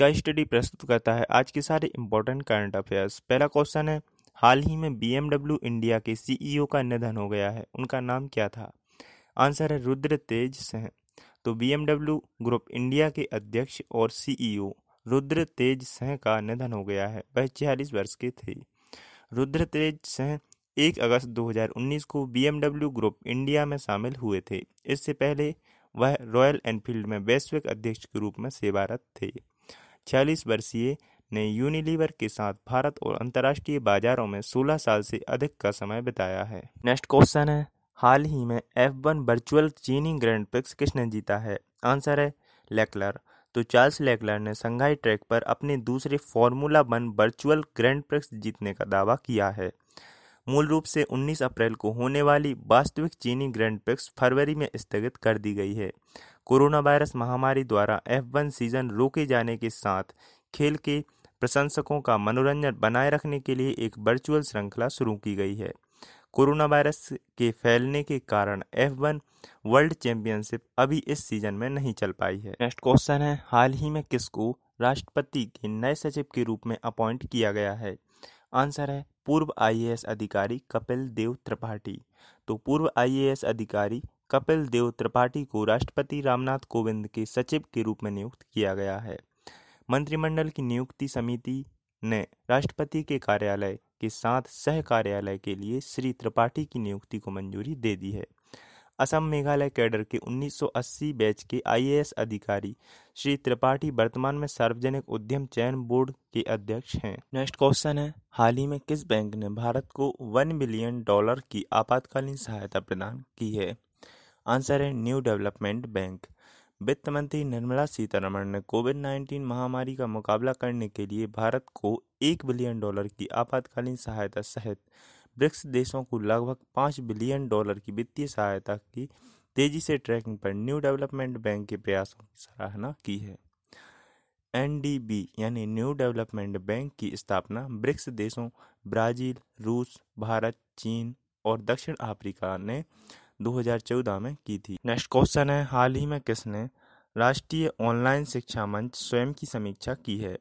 Sky study प्रस्तुत करता है। आज के सारे इंपॉर्टेंट करंट अफेयर्स पहला क्वेश्चन है, हाल ही में बीएमडब्ल्यू इंडिया के सीईओ का निधन हो गया है। उनका नाम क्या था? आंसर है रुद्र तेज सिंह। तो बीएमडब्ल्यू ग्रुप इंडिया के अध्यक्ष और सीईओ रुद्र तेज सिंह का निधन हो गया है। वह छियालीस वर्ष के थे। रुद्र तेज सिंह एक अगस्त 2019 को बीएमडब्ल्यू ग्रुप इंडिया में शामिल हुए थे। इससे पहले वह रॉयल एनफील्ड में वैश्विक अध्यक्ष के रूप में सेवारत थे। छियालीस वर्षीय ने यूनिलीवर के साथ भारत और अंतर्राष्ट्रीय बाजारों में 16 साल से अधिक का समय बिताया है। नेक्स्ट क्वेश्चन है, हाल ही में एफ़ वन वर्चुअल चीनी ग्रैंड प्रिक्स किसने जीता है? आंसर है लेकलर। तो चार्ल्स लेकलर ने संघाई ट्रैक पर अपने दूसरे formula one virtual grand prix जीतने का दावा किया है। मूल रूप से 19 अप्रैल को होने वाली वास्तविक चीनी ग्रैंड प्रिक्स फरवरी में स्थगित कर दी गई है। कोरोना वायरस महामारी द्वारा एफ़ वन सीज़न रोके जाने के साथ खेल के प्रशंसकों का मनोरंजन बनाए रखने के लिए एक वर्चुअल श्रृंखला शुरू की गई है। कोरोना वायरस के फैलने के कारण एफ़ वन वर्ल्ड चैंपियनशिप अभी इस सीज़न में नहीं चल पाई है। नेक्स्ट क्वेश्चन है, हाल ही में किसको राष्ट्रपति के नए सचिव के रूप में अपॉइंट किया गया है? आंसर है, पूर्व आईएएस अधिकारी कपिल देव त्रिपाठी। तो पूर्व आईएएस अधिकारी कपिल देव त्रिपाठी को राष्ट्रपति रामनाथ कोविंद के सचिव के रूप में नियुक्त किया गया है। मंत्रिमंडल की नियुक्ति समिति ने राष्ट्रपति के कार्यालय के साथ सह कार्यालय के लिए श्री त्रिपाठी की नियुक्ति को मंजूरी दे दी है। असम मेघालय कैडर के 1980 बैच के आईएएस अधिकारी श्री त्रिपाठी वर्तमान में सार्वजनिक उद्यम चयन बोर्ड के अध्यक्ष हैं। नेक्स्ट क्वेश्चन है, हाल ही में किस बैंक ने भारत को वन बिलियन डॉलर की आपातकालीन सहायता प्रदान की है? आंसर है न्यू डेवलपमेंट बैंक। वित्त मंत्री निर्मला सीतारमण ने कोविड 19 महामारी का मुकाबला करने के लिए भारत को एक बिलियन डॉलर की आपातकालीन सहायता सहित ब्रिक्स देशों को लगभग पाँच बिलियन डॉलर की वित्तीय सहायता की तेज़ी से ट्रैकिंग पर न्यू डेवलपमेंट बैंक के प्रयासों की सराहना की है। एनडीबी यानी न्यू डेवलपमेंट बैंक की स्थापना ब्रिक्स देशों ब्राज़ील, रूस, भारत, चीन और दक्षिण अफ्रीका ने 2014 में की थी। नेक्स्ट क्वेश्चन है, हाल ही में किसने राष्ट्रीय ऑनलाइन शिक्षा मंच स्वयं की समीक्षा की है?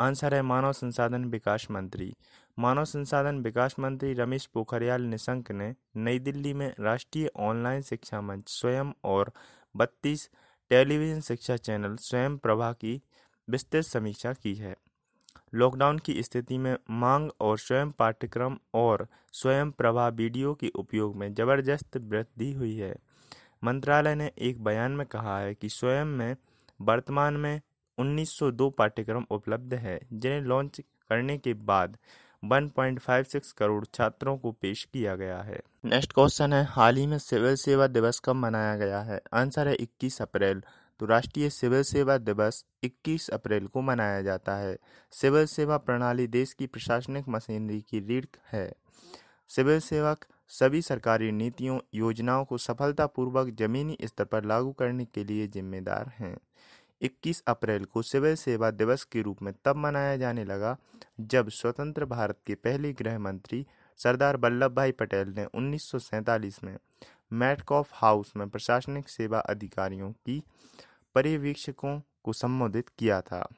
आंसर है, मानव संसाधन विकास मंत्री। मानव संसाधन विकास मंत्री रमेश पोखरियाल निशंक ने नई दिल्ली में राष्ट्रीय ऑनलाइन शिक्षा मंच स्वयं और बत्तीस टेलीविज़न शिक्षा चैनल स्वयं प्रभा की विस्तृत समीक्षा की है। लॉकडाउन की स्थिति में मांग और स्वयं पाठ्यक्रम और स्वयं प्रभा वीडियो के उपयोग में ज़बरदस्त वृद्धि हुई है। मंत्रालय ने एक बयान में कहा है कि स्वयं में वर्तमान में 1902 पाठ्यक्रम उपलब्ध है, जिन्हें लॉन्च करने के बाद 1.56 करोड़ छात्रों को पेश किया गया है। नेक्स्ट क्वेश्चन है, हाल ही में सिविल सेवा दिवस कब मनाया गया है? आंसर है 21 अप्रैल। तो राष्ट्रीय सिविल सेवा दिवस 21 अप्रैल को मनाया जाता है। सिविल सेवा प्रणाली देश की प्रशासनिक मशीनरी की रीढ़ है। सिविल सेवक सभी सरकारी नीतियों, योजनाओं को सफलतापूर्वक जमीनी स्तर पर लागू करने के लिए जिम्मेदार हैं। 21 अप्रैल को सिविल सेवा दिवस के रूप में तब मनाया जाने लगा जब स्वतंत्र भारत के पहले गृह मंत्री सरदार वल्लभ भाई पटेल ने उन्नीस में मैटकॉफ हाउस में प्रशासनिक सेवा अधिकारियों की पर्यवेक्षकों को संबोधित किया था।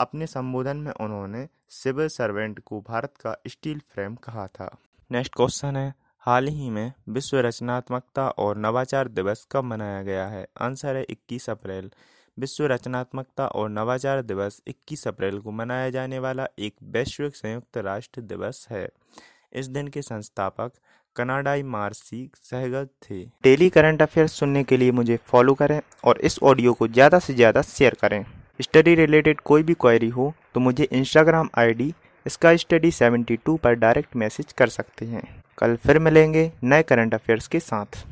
अपने संबोधन में उन्होंने सिविल सर्वेंट को भारत का स्टील फ्रेम कहा था। नेक्स्ट क्वेश्चन है, हाल ही में विश्व रचनात्मकता और नवाचार दिवस कब मनाया गया है? आंसर है 21 अप्रैल। विश्व रचनात्मकता और नवाचार दिवस 21 अप्रैल को मनाया जाने वाला एक वैश्विक संयुक्त राष्ट्र दिवस है। इस दिन के संस्थापक कनाडाई मार्सी सहगल थे। डेली करंट अफेयर्स सुनने के लिए मुझे फॉलो करें और इस ऑडियो को ज़्यादा से ज़्यादा शेयर करें। स्टडी रिलेटेड कोई भी क्वेरी हो तो मुझे इंस्टाग्राम आईडी इसका स्टडी 72 पर डायरेक्ट मैसेज कर सकते हैं। कल फिर मिलेंगे नए करंट अफेयर्स के साथ।